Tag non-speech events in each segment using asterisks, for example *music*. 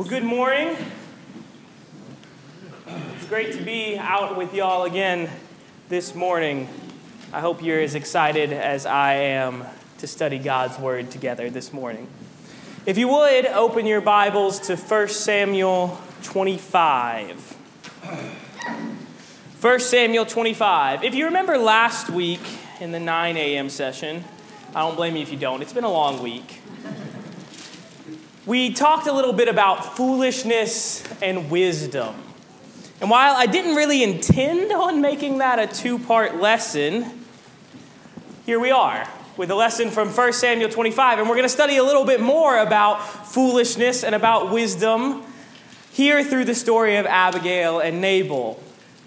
Well, good morning. It's great to be out with y'all again this morning. I hope you're as excited as I am to study God's Word together this morning. If you would, open your Bibles to 1 Samuel 25. 1 Samuel 25. If you remember last week in the 9 a.m. session, I don't blame you if you don't, it's been a long week. We talked a little bit about foolishness and wisdom. And while I didn't really intend on making that a two part lesson, here we are with a lesson from 1 Samuel 25. And we're going to study a little bit more about foolishness and about wisdom here through the story of Abigail and Nabal.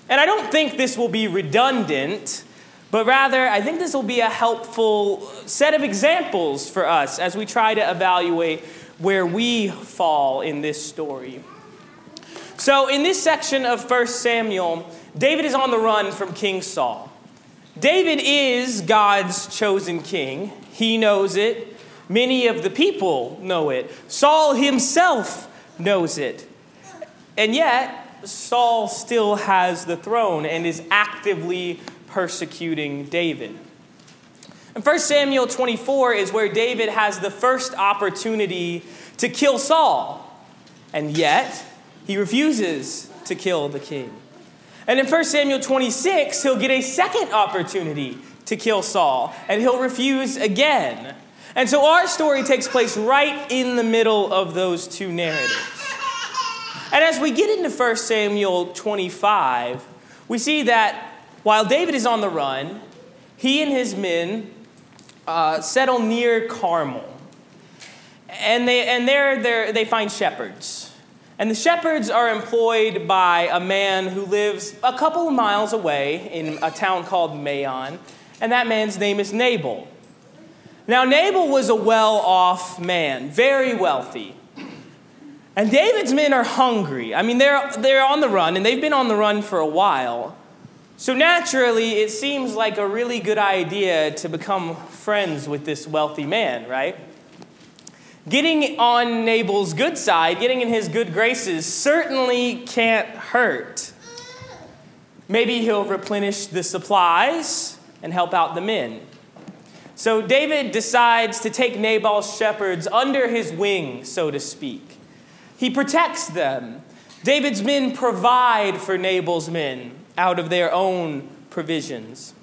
And I don't think this will be redundant, but rather I think this will be a helpful set of examples for us as we try to evaluate where we fall in this story. So, in this section of 1 Samuel, David is on the run from King Saul. David is God's chosen king. He knows it. Many of the people know it. Saul himself knows it. And yet, Saul still has the throne and is actively persecuting David. And 1 Samuel 24 is where David has the first opportunity to kill Saul. And yet, he refuses to kill the king. And in 1 Samuel 26, he'll get a second opportunity to kill Saul, and he'll refuse again. And so our story takes place right in the middle of those two narratives. And as we get into 1 Samuel 25, we see that while David is on the run, he and his men uh, settle near Carmel. And, they, and there they find shepherds. And the shepherds are employed by a man who lives a couple of miles away in a town called Maon, and that man's name is Nabal. Now, Nabal was a well off man, very wealthy. And David's men are hungry. I mean, they're, they're on the run, and they've been on the run for a while. So naturally, it seems like a really good idea to become friends with this wealthy man, right? Getting on Nabal's good side, getting in his good graces, certainly can't hurt. Maybe he'll replenish the supplies and help out the men. So David decides to take Nabal's shepherds under his wing, so to speak. He protects them. David's men provide for Nabal's men out of their own provisions.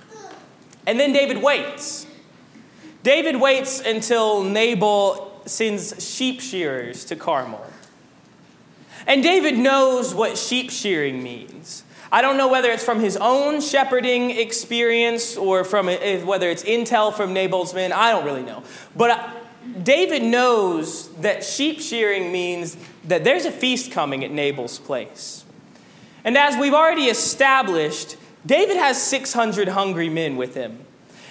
And then David waits. David waits until Nabal sends sheep shearers to Carmel. And David knows what sheep shearing means. I don't know whether it's from his own shepherding experience or from whether it's intel from Nabal's men. I don't really know. But uh, David knows that sheep shearing means that there's a feast coming at Nabal's place. And as we've already established, David has 600 hungry men with him.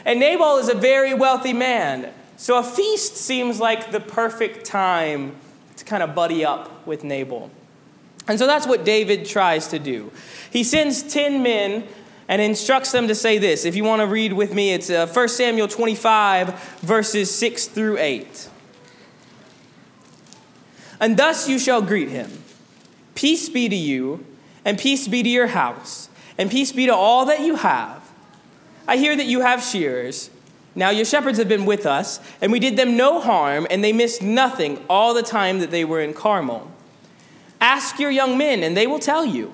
And Nabal is a very wealthy man. So a feast seems like the perfect time to kind of buddy up with Nabal. And so that's what David tries to do. He sends 10 men and instructs them to say this. If you want to read with me, it's uh, 1 Samuel 25, verses 6 through 8. And thus you shall greet him Peace be to you and peace be to your house, and peace be to all that you have. I hear that you have shearers. Now your shepherds have been with us, and we did them no harm, and they missed nothing all the time that they were in Carmel. Ask your young men, and they will tell you.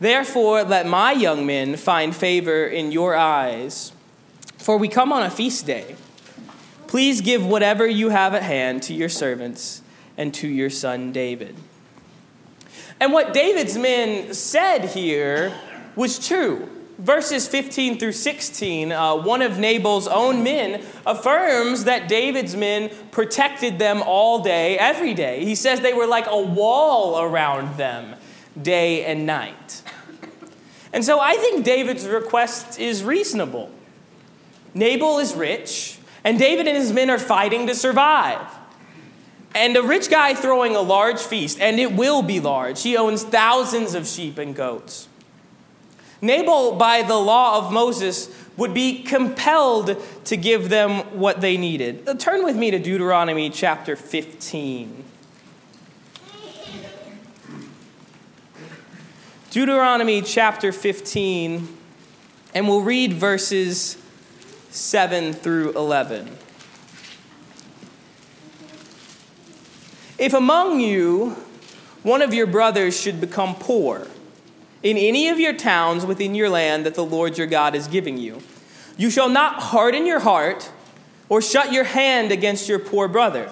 Therefore, let my young men find favor in your eyes, for we come on a feast day. Please give whatever you have at hand to your servants and to your son David. And what David's men said here was true. Verses 15 through 16, uh, one of Nabal's own men affirms that David's men protected them all day, every day. He says they were like a wall around them, day and night. And so I think David's request is reasonable. Nabal is rich, and David and his men are fighting to survive. And a rich guy throwing a large feast, and it will be large. He owns thousands of sheep and goats. Nabal, by the law of Moses, would be compelled to give them what they needed. Uh, turn with me to Deuteronomy chapter 15. Deuteronomy chapter 15, and we'll read verses 7 through 11. If among you one of your brothers should become poor in any of your towns within your land that the Lord your God is giving you, you shall not harden your heart or shut your hand against your poor brother,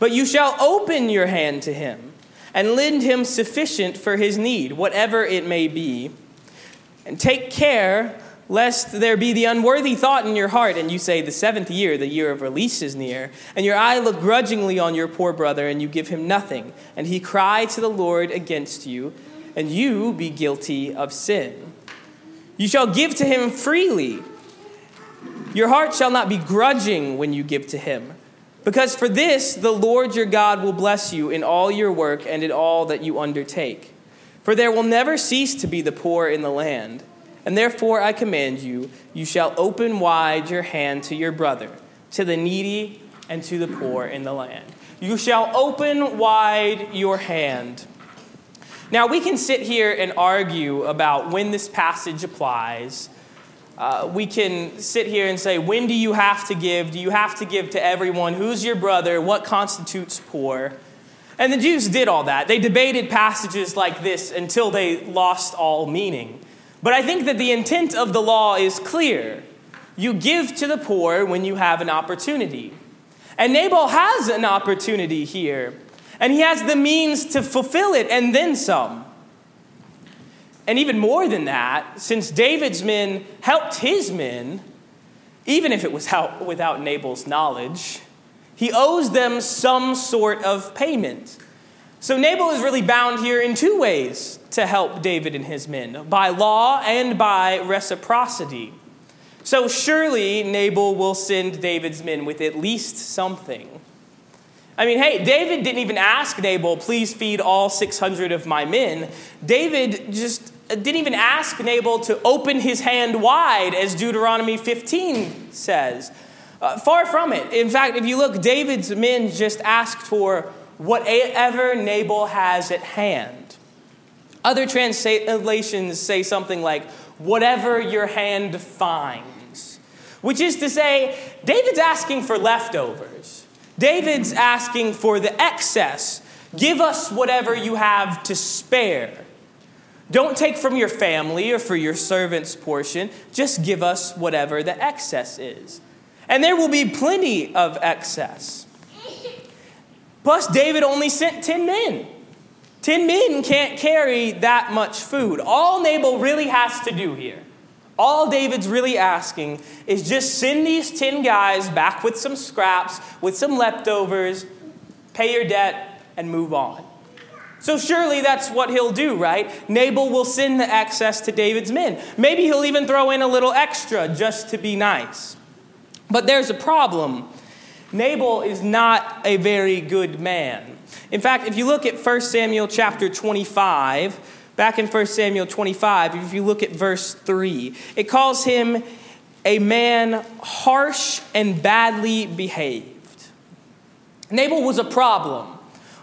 but you shall open your hand to him and lend him sufficient for his need, whatever it may be. And take care lest there be the unworthy thought in your heart, and you say, The seventh year, the year of release, is near, and your eye look grudgingly on your poor brother, and you give him nothing, and he cry to the Lord against you, and you be guilty of sin. You shall give to him freely. Your heart shall not be grudging when you give to him. Because for this the Lord your God will bless you in all your work and in all that you undertake. For there will never cease to be the poor in the land. And therefore I command you, you shall open wide your hand to your brother, to the needy and to the poor in the land. You shall open wide your hand. Now, we can sit here and argue about when this passage applies uh, we can sit here and say, when do you have to give? Do you have to give to everyone? Who's your brother? What constitutes poor? And the Jews did all that. They debated passages like this until they lost all meaning. But I think that the intent of the law is clear. You give to the poor when you have an opportunity. And Nabal has an opportunity here, and he has the means to fulfill it and then some. And even more than that, since David's men helped his men, even if it was without Nabal's knowledge, he owes them some sort of payment. So Nabal is really bound here in two ways to help David and his men by law and by reciprocity. So surely Nabal will send David's men with at least something. I mean, hey, David didn't even ask Nabal, please feed all 600 of my men. David just didn't even ask Nabal to open his hand wide, as Deuteronomy 15 says. Uh, far from it. In fact, if you look, David's men just asked for whatever Nabal has at hand. Other translations say something like, whatever your hand finds, which is to say, David's asking for leftovers. David's asking for the excess. Give us whatever you have to spare. Don't take from your family or for your servant's portion. Just give us whatever the excess is. And there will be plenty of excess. Plus, David only sent 10 men. 10 men can't carry that much food. All Nabal really has to do here, all David's really asking is just send these 10 guys back with some scraps, with some leftovers, pay your debt, and move on. So surely that's what he'll do, right? Nabal will send the excess to David's men. Maybe he'll even throw in a little extra just to be nice. But there's a problem. Nabal is not a very good man. In fact, if you look at 1 Samuel chapter 25, back in 1 Samuel 25, if you look at verse 3, it calls him a man harsh and badly behaved. Nabal was a problem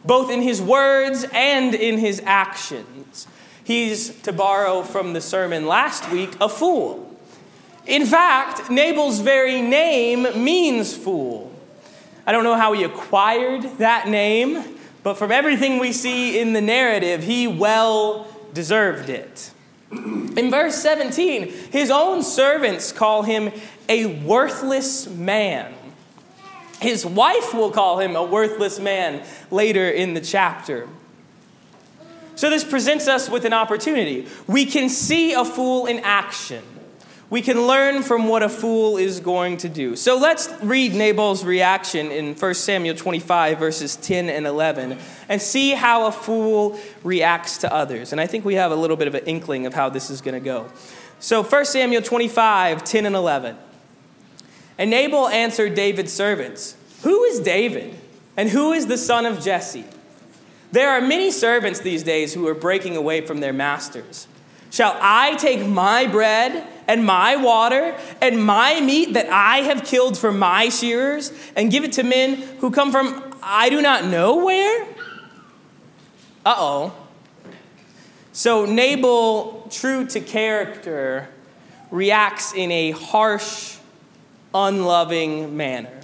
both in his words and in his actions. He's, to borrow from the sermon last week, a fool. In fact, Nabal's very name means fool. I don't know how he acquired that name, but from everything we see in the narrative, he well deserved it. In verse 17, his own servants call him a worthless man. His wife will call him a worthless man later in the chapter. So, this presents us with an opportunity. We can see a fool in action. We can learn from what a fool is going to do. So let's read Nabal's reaction in 1 Samuel 25, verses 10 and 11, and see how a fool reacts to others. And I think we have a little bit of an inkling of how this is going to go. So 1 Samuel 25, 10 and 11. And Nabal answered David's servants, Who is David? And who is the son of Jesse? There are many servants these days who are breaking away from their masters. Shall I take my bread and my water and my meat that I have killed for my shearers and give it to men who come from I do not know where? Uh oh. So Nabal, true to character, reacts in a harsh, unloving manner.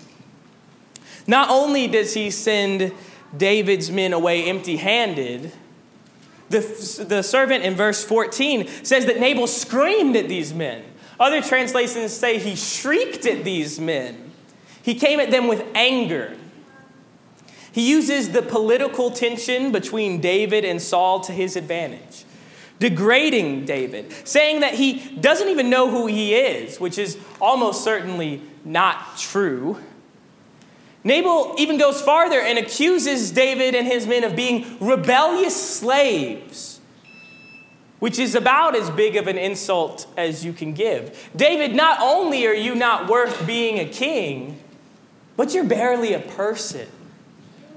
Not only does he send David's men away empty handed, the, the servant in verse 14 says that Nabal screamed at these men. Other translations say he shrieked at these men. He came at them with anger. He uses the political tension between David and Saul to his advantage, degrading David, saying that he doesn't even know who he is, which is almost certainly not true. Nabal even goes farther and accuses David and his men of being rebellious slaves, which is about as big of an insult as you can give. David, not only are you not worth being a king, but you're barely a person.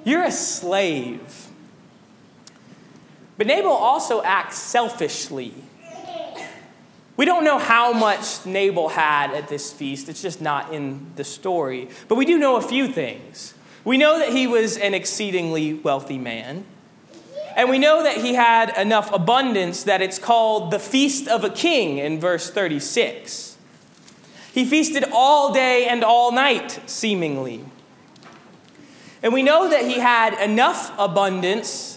You're a slave. But Nabal also acts selfishly. We don't know how much Nabal had at this feast, it's just not in the story. But we do know a few things. We know that he was an exceedingly wealthy man. And we know that he had enough abundance that it's called the Feast of a King in verse 36. He feasted all day and all night, seemingly. And we know that he had enough abundance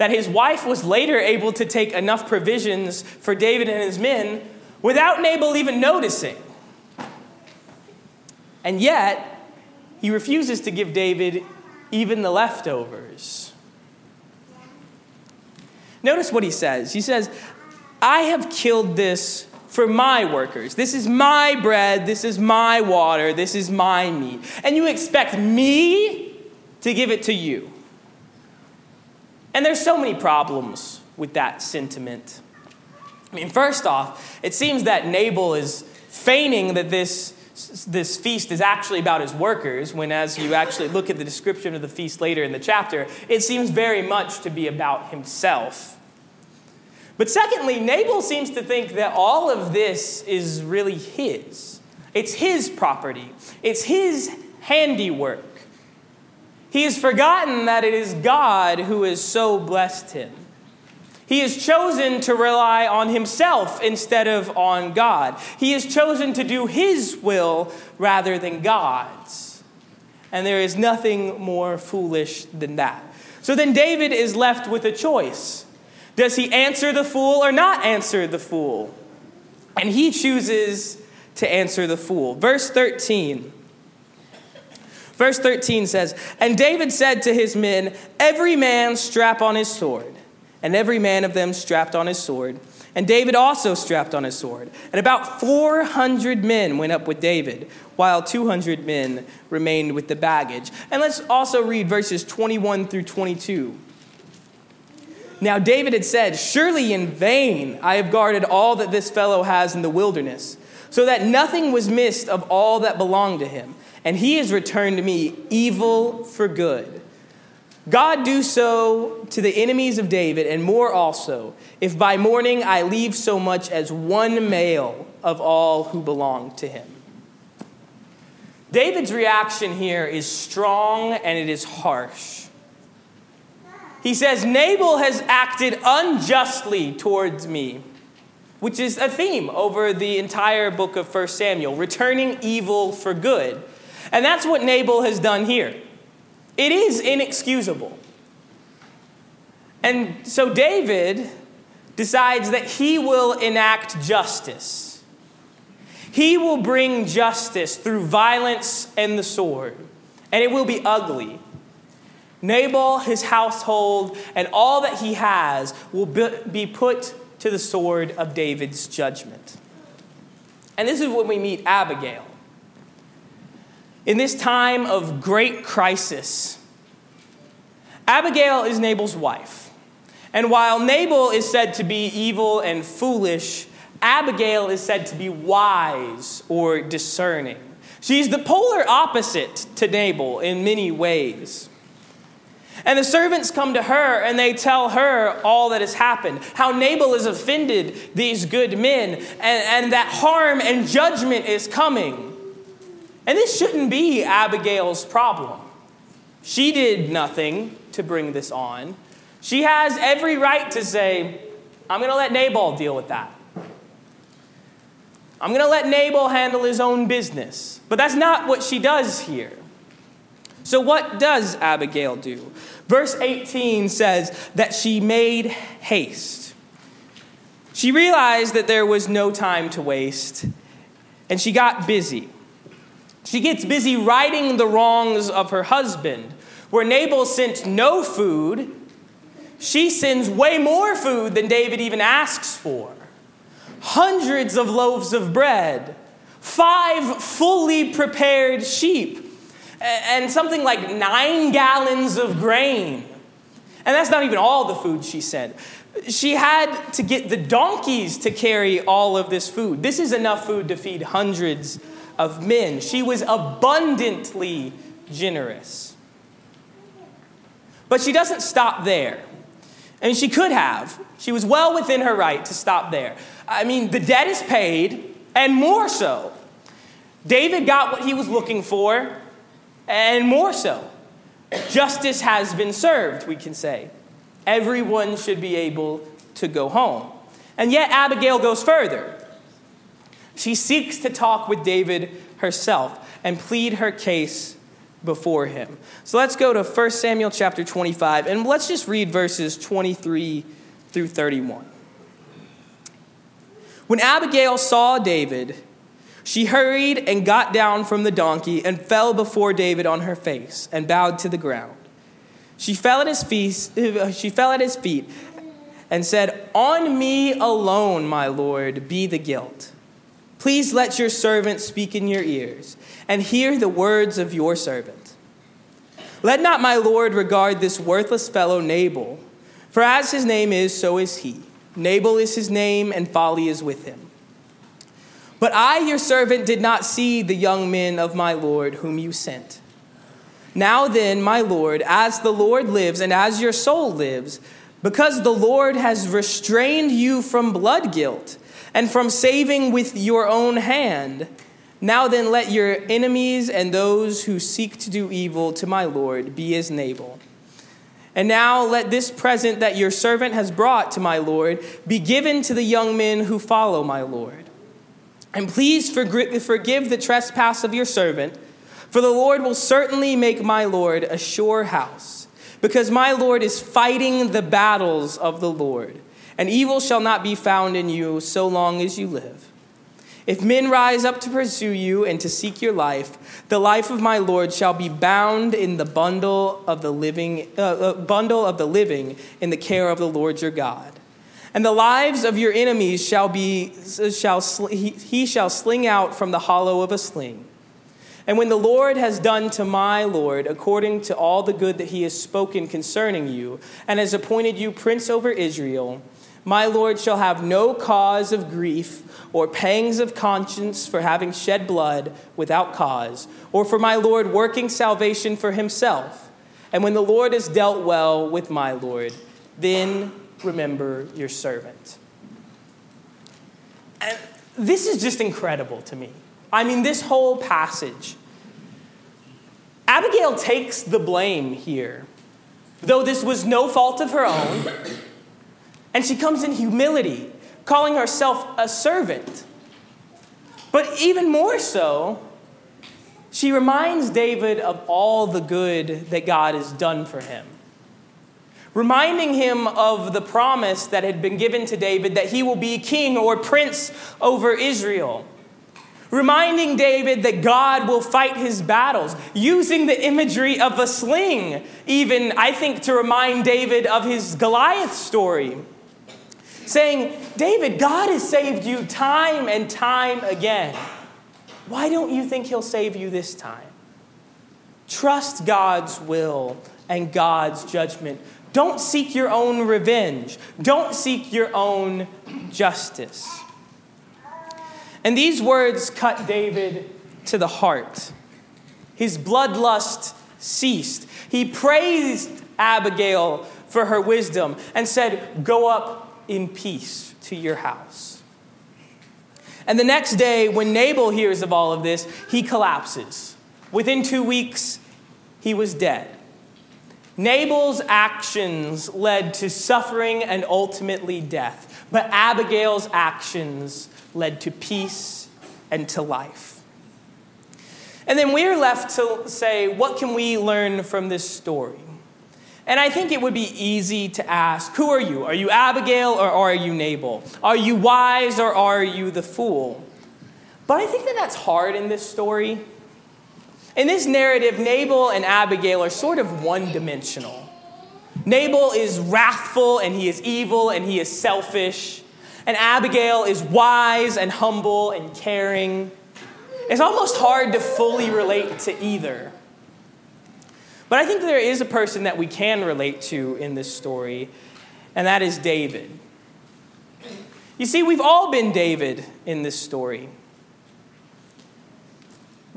that his wife was later able to take enough provisions for David and his men without Nabal even noticing. And yet, he refuses to give David even the leftovers. Notice what he says. He says, I have killed this for my workers. This is my bread. This is my water. This is my meat. And you expect me to give it to you. And there's so many problems with that sentiment. I mean, first off, it seems that Nabal is feigning that this, this feast is actually about his workers, when as you actually look at the description of the feast later in the chapter, it seems very much to be about himself. But secondly, Nabal seems to think that all of this is really his. It's his property, it's his handiwork. He has forgotten that it is God who has so blessed him. He has chosen to rely on himself instead of on God. He has chosen to do his will rather than God's. And there is nothing more foolish than that. So then David is left with a choice. Does he answer the fool or not answer the fool? And he chooses to answer the fool. Verse 13. Verse 13 says, And David said to his men, Every man strap on his sword. And every man of them strapped on his sword. And David also strapped on his sword. And about 400 men went up with David, while 200 men remained with the baggage. And let's also read verses 21 through 22. Now David had said, Surely in vain I have guarded all that this fellow has in the wilderness, so that nothing was missed of all that belonged to him and he has returned to me evil for good. God do so to the enemies of David, and more also, if by morning I leave so much as one male of all who belong to him. David's reaction here is strong and it is harsh. He says, Nabal has acted unjustly towards me, which is a theme over the entire book of 1 Samuel, returning evil for good. And that's what Nabal has done here. It is inexcusable. And so David decides that he will enact justice. He will bring justice through violence and the sword, and it will be ugly. Nabal, his household, and all that he has will be put to the sword of David's judgment. And this is when we meet Abigail. In this time of great crisis, Abigail is Nabal's wife. And while Nabal is said to be evil and foolish, Abigail is said to be wise or discerning. She's the polar opposite to Nabal in many ways. And the servants come to her and they tell her all that has happened, how Nabal has offended these good men, and, and that harm and judgment is coming. And this shouldn't be Abigail's problem. She did nothing to bring this on. She has every right to say, I'm going to let Nabal deal with that. I'm going to let Nabal handle his own business. But that's not what she does here. So, what does Abigail do? Verse 18 says that she made haste. She realized that there was no time to waste, and she got busy. She gets busy righting the wrongs of her husband. Where Nabal sent no food, she sends way more food than David even asks for hundreds of loaves of bread, five fully prepared sheep, and something like nine gallons of grain. And that's not even all the food she sent. She had to get the donkeys to carry all of this food. This is enough food to feed hundreds of men. She was abundantly generous. But she doesn't stop there. I mean, she could have. She was well within her right to stop there. I mean, the debt is paid, and more so. David got what he was looking for, and more so. Justice has been served, we can say. Everyone should be able to go home. And yet, Abigail goes further. She seeks to talk with David herself and plead her case before him. So let's go to 1 Samuel chapter 25 and let's just read verses 23 through 31. When Abigail saw David, she hurried and got down from the donkey and fell before David on her face and bowed to the ground. She fell at his feet, *laughs* she fell at his feet and said, "On me alone, my lord, be the guilt. Please let your servant speak in your ears and hear the words of your servant. Let not my Lord regard this worthless fellow Nabal, for as his name is, so is he. Nabal is his name, and folly is with him. But I, your servant, did not see the young men of my Lord whom you sent. Now then, my Lord, as the Lord lives and as your soul lives, because the Lord has restrained you from blood guilt and from saving with your own hand, now then, let your enemies and those who seek to do evil to my Lord be as Nabal. And now let this present that your servant has brought to my Lord be given to the young men who follow my Lord. And please forgive the trespass of your servant, for the Lord will certainly make my Lord a sure house, because my Lord is fighting the battles of the Lord, and evil shall not be found in you so long as you live. If men rise up to pursue you and to seek your life, the life of my Lord shall be bound in the bundle of the living, uh, uh, bundle of the living in the care of the Lord your God. And the lives of your enemies shall be, shall, he, he shall sling out from the hollow of a sling. And when the Lord has done to my Lord according to all the good that he has spoken concerning you, and has appointed you prince over Israel, my Lord shall have no cause of grief or pangs of conscience for having shed blood without cause, or for my Lord working salvation for himself. And when the Lord has dealt well with my Lord, then remember your servant. And this is just incredible to me. I mean, this whole passage. Abigail takes the blame here, though this was no fault of her own. And she comes in humility, calling herself a servant. But even more so, she reminds David of all the good that God has done for him. Reminding him of the promise that had been given to David that he will be king or prince over Israel. Reminding David that God will fight his battles, using the imagery of a sling, even, I think, to remind David of his Goliath story saying, David, God has saved you time and time again. Why don't you think He'll save you this time? Trust God's will and God's judgment. Don't seek your own revenge. Don't seek your own justice. And these words cut David to the heart. His bloodlust ceased. He praised Abigail for her wisdom and said, Go up in peace to your house. And the next day, when Nabal hears of all of this, he collapses. Within two weeks, he was dead. Nabal's actions led to suffering and ultimately death, but Abigail's actions led to peace and to life. And then we're left to say, what can we learn from this story? And I think it would be easy to ask who are you? Are you Abigail or are you Nabal? Are you wise or are you the fool? But I think that that's hard in this story. In this narrative, Nabal and Abigail are sort of one dimensional. Nabal is wrathful and he is evil and he is selfish. And Abigail is wise and humble and caring. It's almost hard to fully relate to either. But I think there is a person that we can relate to in this story, and that is David. You see, we've all been David in this story.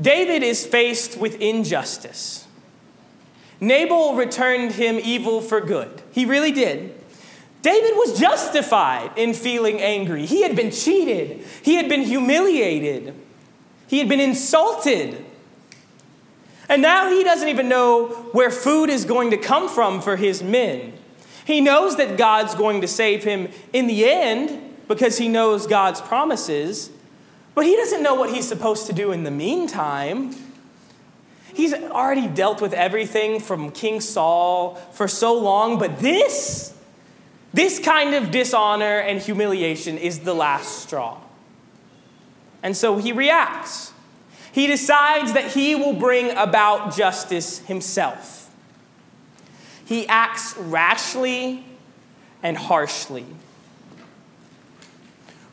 David is faced with injustice. Nabal returned him evil for good. He really did. David was justified in feeling angry. He had been cheated, he had been humiliated, he had been insulted. And now he doesn't even know where food is going to come from for his men. He knows that God's going to save him in the end because he knows God's promises, but he doesn't know what he's supposed to do in the meantime. He's already dealt with everything from King Saul for so long, but this, this kind of dishonor and humiliation is the last straw. And so he reacts. He decides that he will bring about justice himself. He acts rashly and harshly.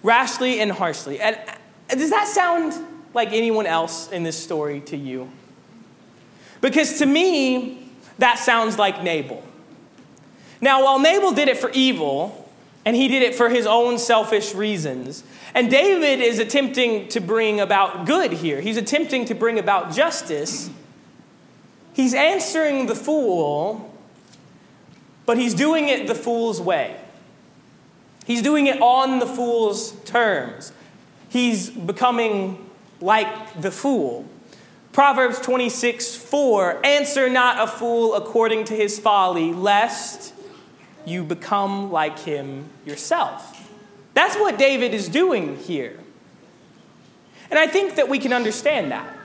Rashly and harshly. And uh, does that sound like anyone else in this story to you? Because to me, that sounds like Nabal. Now, while Nabal did it for evil, and he did it for his own selfish reasons, and David is attempting to bring about good here. He's attempting to bring about justice. He's answering the fool, but he's doing it the fool's way. He's doing it on the fool's terms. He's becoming like the fool. Proverbs 26 4 Answer not a fool according to his folly, lest you become like him yourself. That's what David is doing here. And I think that we can understand that.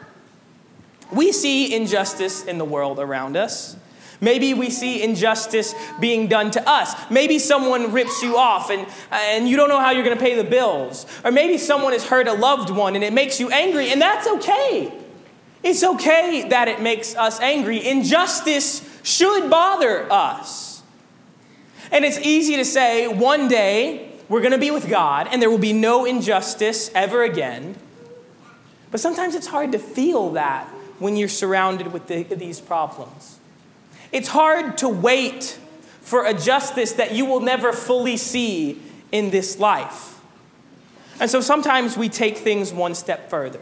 We see injustice in the world around us. Maybe we see injustice being done to us. Maybe someone rips you off and, and you don't know how you're going to pay the bills. Or maybe someone has hurt a loved one and it makes you angry, and that's okay. It's okay that it makes us angry. Injustice should bother us. And it's easy to say one day we're going to be with God and there will be no injustice ever again. But sometimes it's hard to feel that when you're surrounded with the, these problems. It's hard to wait for a justice that you will never fully see in this life. And so sometimes we take things one step further.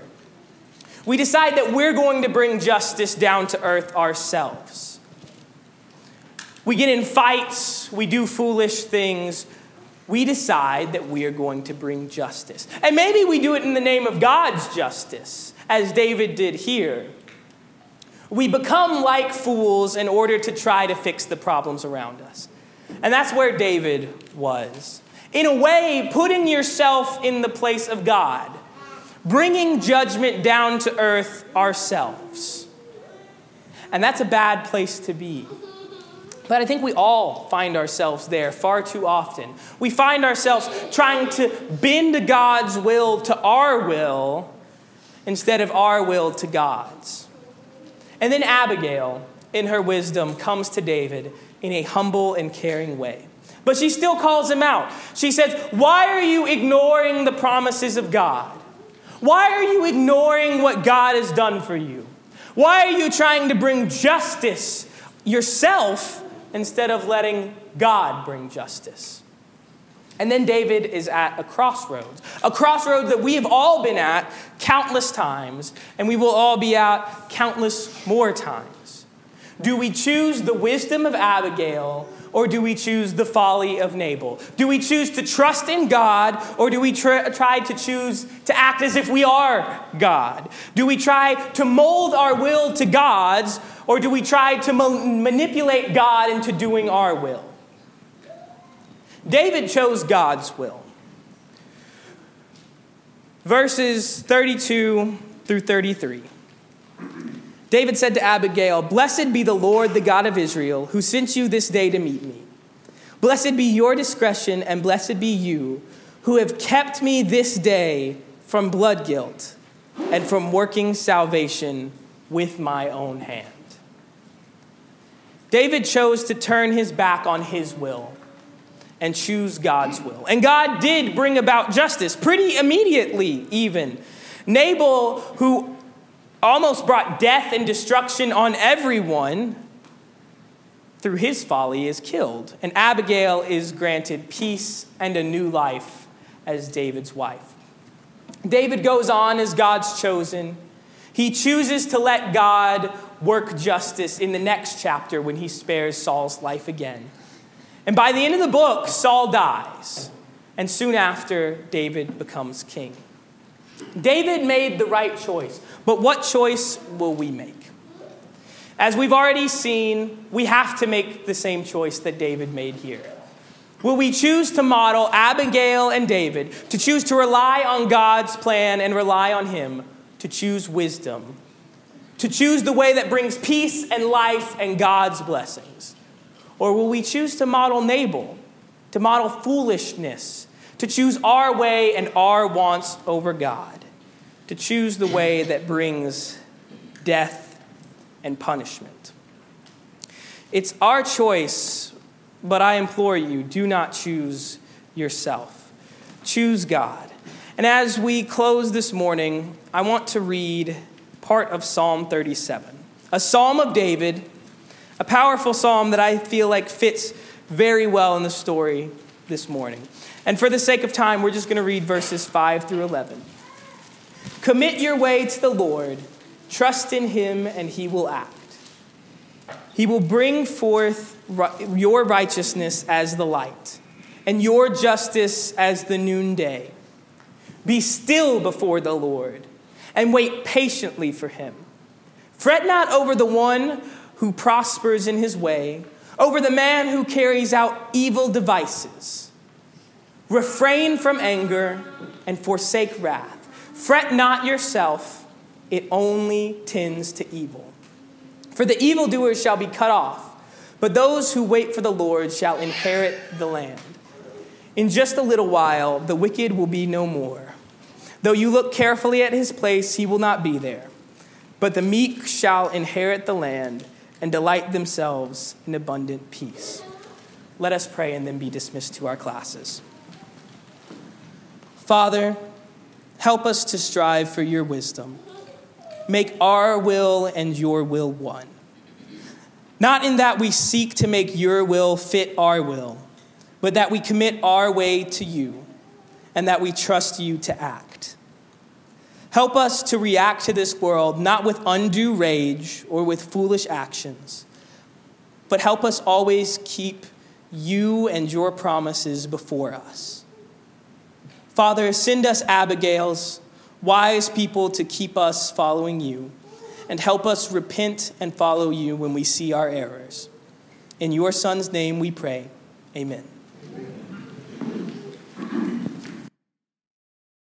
We decide that we're going to bring justice down to earth ourselves. We get in fights, we do foolish things, we decide that we are going to bring justice. And maybe we do it in the name of God's justice, as David did here. We become like fools in order to try to fix the problems around us. And that's where David was. In a way, putting yourself in the place of God, bringing judgment down to earth ourselves. And that's a bad place to be. But I think we all find ourselves there far too often. We find ourselves trying to bend God's will to our will instead of our will to God's. And then Abigail, in her wisdom, comes to David in a humble and caring way. But she still calls him out. She says, Why are you ignoring the promises of God? Why are you ignoring what God has done for you? Why are you trying to bring justice yourself instead of letting God bring justice. And then David is at a crossroads, a crossroads that we have all been at countless times, and we will all be at countless more times. Do we choose the wisdom of Abigail, or do we choose the folly of Nabal? Do we choose to trust in God or do we tr- try to choose to act as if we are God? Do we try to mold our will to God's or do we try to ma- manipulate God into doing our will? David chose God's will. Verses 32 through 33. David said to Abigail, Blessed be the Lord, the God of Israel, who sent you this day to meet me. Blessed be your discretion, and blessed be you, who have kept me this day from blood guilt and from working salvation with my own hand. David chose to turn his back on his will and choose God's will. And God did bring about justice pretty immediately, even. Nabal, who almost brought death and destruction on everyone through his folly, is killed. And Abigail is granted peace and a new life as David's wife. David goes on as God's chosen. He chooses to let God work justice in the next chapter when he spares Saul's life again. And by the end of the book, Saul dies. And soon after, David becomes king. David made the right choice, but what choice will we make? As we've already seen, we have to make the same choice that David made here. Will we choose to model Abigail and David, to choose to rely on God's plan and rely on Him, to choose wisdom, to choose the way that brings peace and life and God's blessings? Or will we choose to model Nabal, to model foolishness, to choose our way and our wants over God, to choose the way that brings death and punishment. It's our choice, but I implore you do not choose yourself. Choose God. And as we close this morning, I want to read part of Psalm 37, a psalm of David, a powerful psalm that I feel like fits very well in the story this morning. And for the sake of time, we're just going to read verses 5 through 11. Commit your way to the Lord, trust in him, and he will act. He will bring forth your righteousness as the light, and your justice as the noonday. Be still before the Lord, and wait patiently for him. Fret not over the one who prospers in his way, over the man who carries out evil devices. Refrain from anger and forsake wrath. Fret not yourself, it only tends to evil. For the evildoers shall be cut off, but those who wait for the Lord shall inherit the land. In just a little while, the wicked will be no more. Though you look carefully at his place, he will not be there. But the meek shall inherit the land and delight themselves in abundant peace. Let us pray and then be dismissed to our classes. Father, help us to strive for your wisdom. Make our will and your will one. Not in that we seek to make your will fit our will, but that we commit our way to you and that we trust you to act. Help us to react to this world not with undue rage or with foolish actions, but help us always keep you and your promises before us. Father, send us Abigails, wise people to keep us following you, and help us repent and follow you when we see our errors. In your Son's name we pray. Amen.